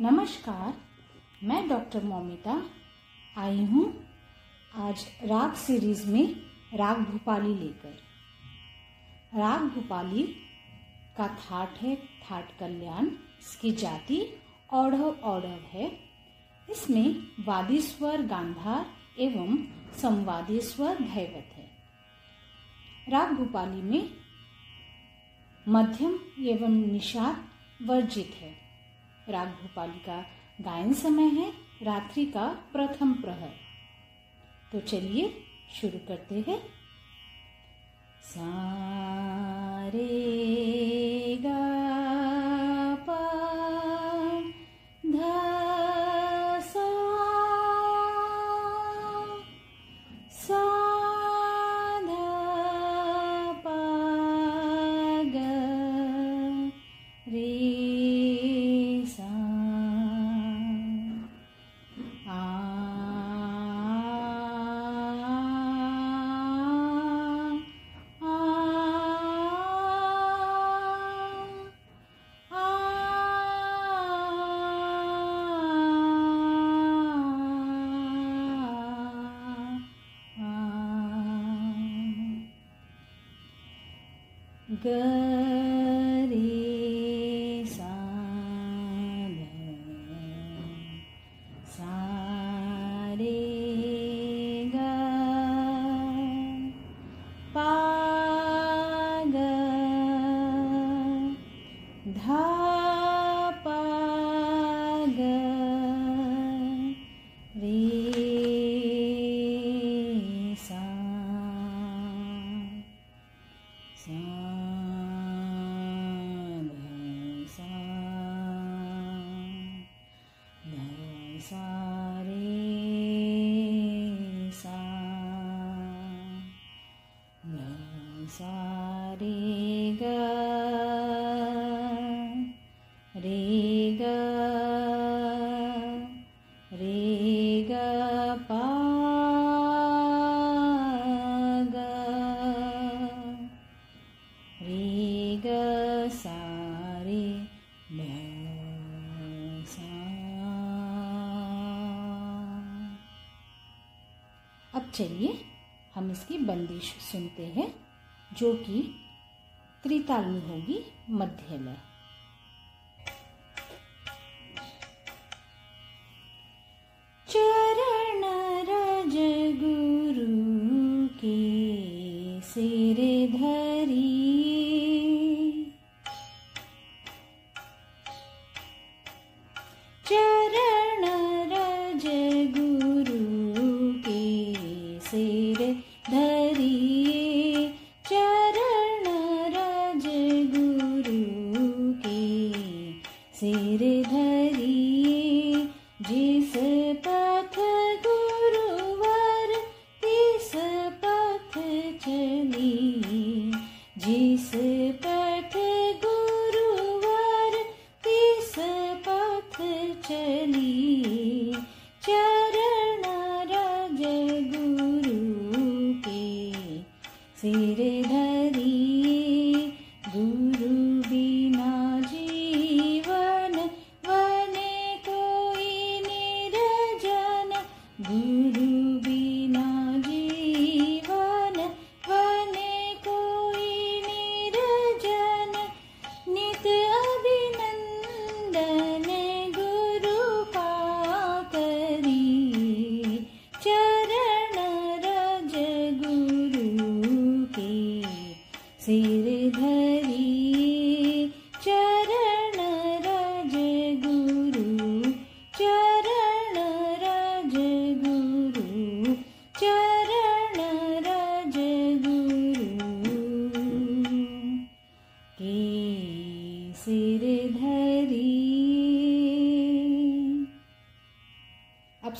नमस्कार, मैं डॉक्टर मोमिता आई हूँ आज राग सीरीज़ में राग भूपाली लेकर। राग भूपाली का थाट है, थाट कल्याण, इसकी जाति औढ़व औढ़व है। इसमें वादी स्वर गांधार एवं संवादी स्वर धैवत है। राग भूपाली में मध्यम एवं निषाद वर्जित है। राग भोपाली का गायन समय है, रात्रि का प्रथम प्रहर। तो चलिए शुरू करते हैं। सारे गा गरे सा सारे गा पा गा धा पा गा रे सा सा रे ग रे ग रे ग पा रे ग सा। अब चलिए हम इसकी बंदिश सुनते हैं, जो कि त्रिताल होगी मध्य में। चरण रज गुरु के सिर धरी need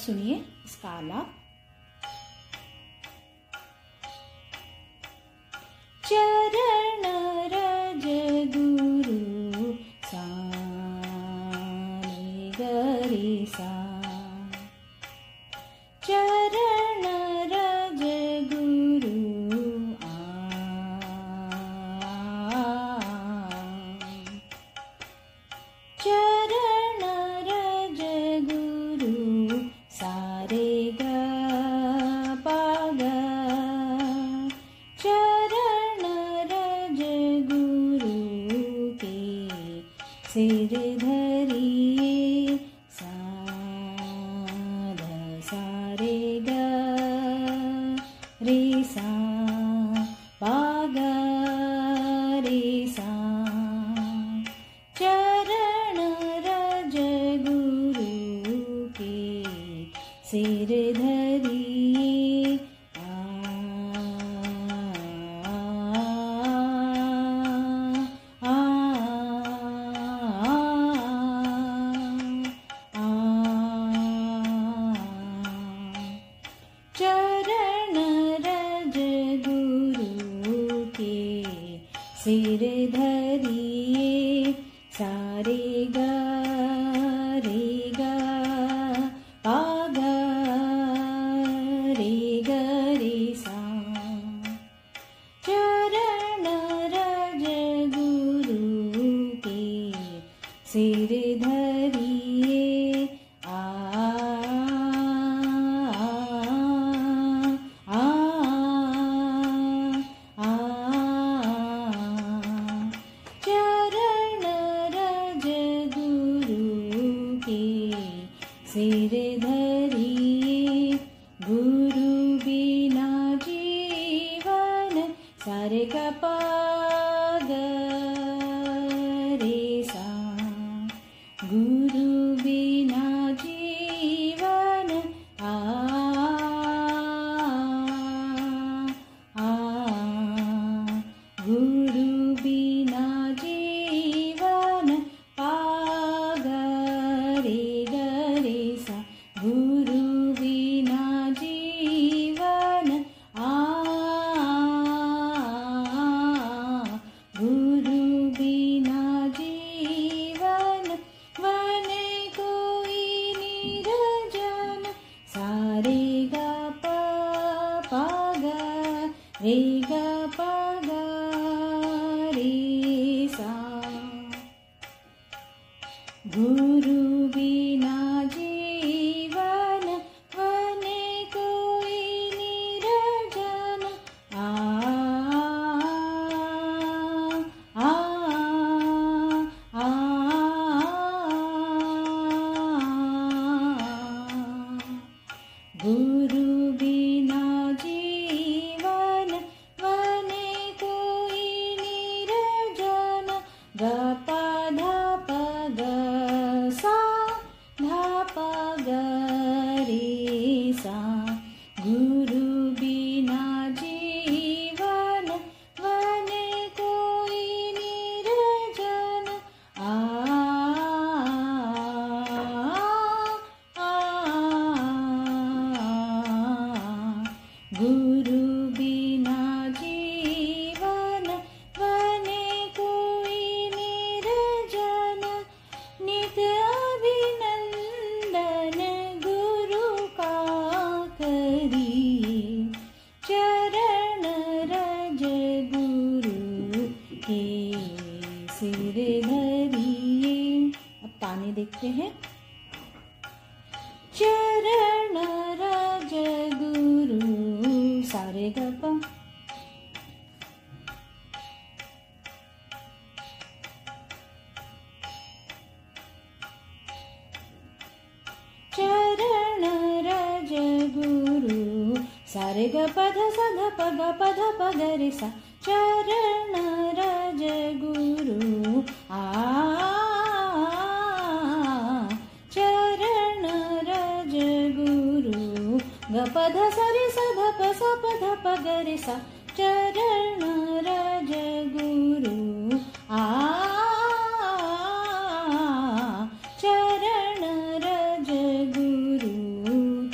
सुनिए इसका आलाप। चरण रज गुरु सा रे गरे सा। चरण धरिए सारे ग रे ग पा ग रे ग रे सा चरण के सिर देखते हैं। चरण रज गुरु सारे गप चरण रज गुरु सारे ग पध स ध प ग पध प ग रे सा चरण रज गुरु आ पध सरि स गप सपद पगरि स चरण रज गुरु। चरण रज गुरु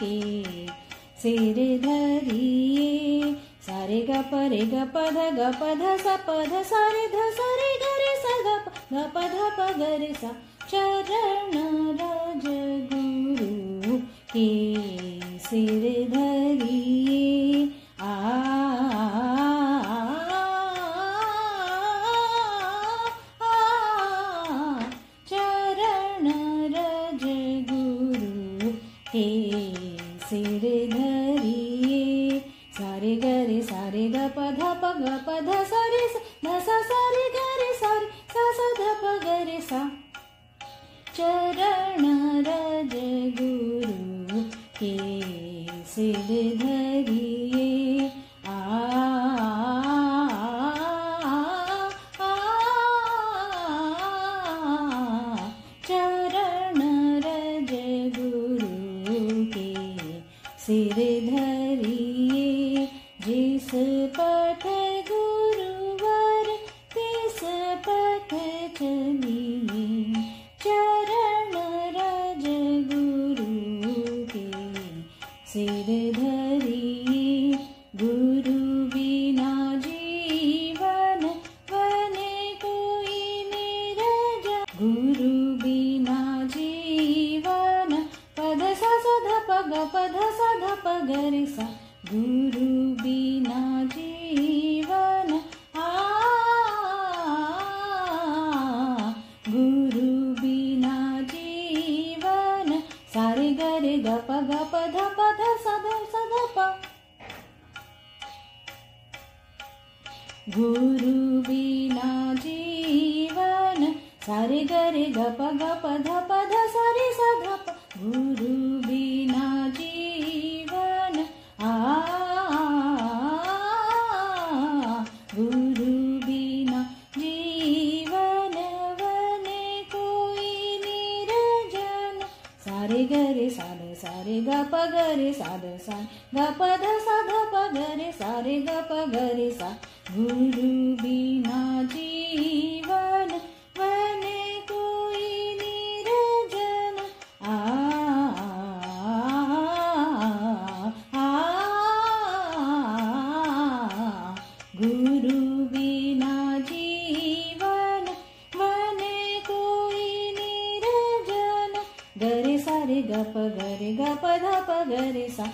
के सिर धरिये सारे ग परे ग पध ग पध स पध सरे ध सरे गरे स ग पध स चरण रज गुरु के। सिधरि आ चरणरजगुरु के सिर धरि सारे गरे सारे ग पध पग पध सा सिर धरिए जिस पर ग पध सधप गरि गुरु बिना जीवन। आ गुरु बिना जीवन। सारे गर ग ध पध सद सद प। गुरुना जीवन। सारे गर ग पध ध सारे सद प। बिना प गरे सा ध सा ध प ध सा ध प गरे सा रे ग प गरे सा गुरु पध पगरि सा।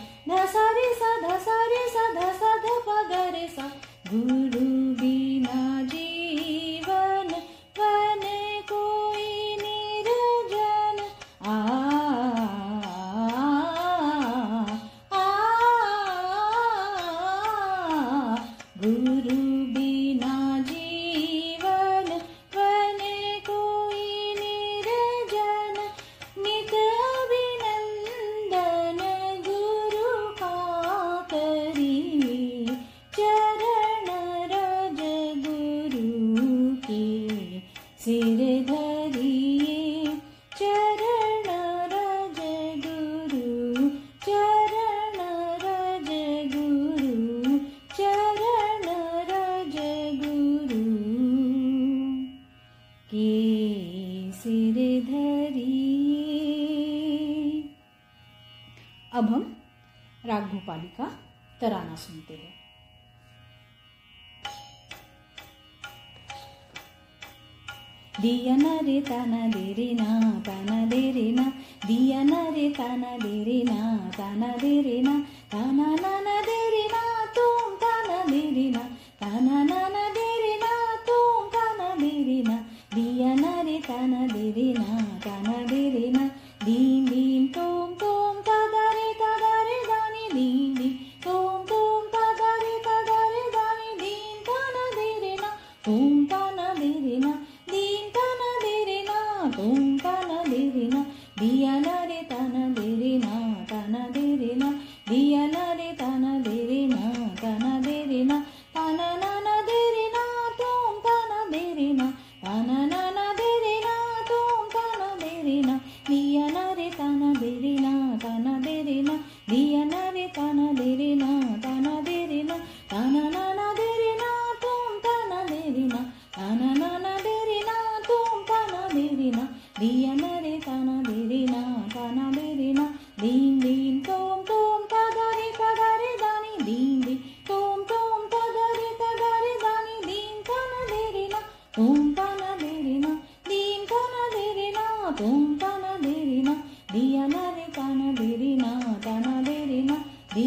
सिर धरिए चरण रज गुरु, चरण रज गुरु, चरण रज गुरु। के सिर धरिए। अब हम राग भोपाली का तराना सुनते हैं। ದಿಯನರೆ ತನದಿರಿನ ತನದಿರಿನ ದಿಯನರೆ ತನದಿರಿನ ತನದಿರಿನ ತನ ನನದಿರಿನ ತೂಂ ತನದಿರಿನ ತನ ನನದಿರಿನ ತೂಂ ತನದಿರಿನ ದಿಯನರೆ ತನದಿರಿನ ತನದಿರಿನ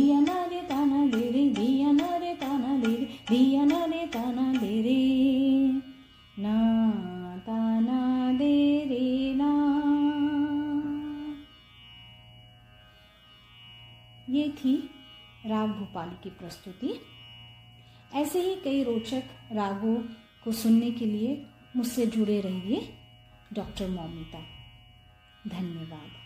ताना रे ताना रे ताना रे। ना ताना दे रे ना। ये थी राग भोपाल की प्रस्तुति। ऐसे ही कई रोचक रागों को सुनने के लिए मुझसे जुड़े रहिए डॉक्टर मौमिता। धन्यवाद।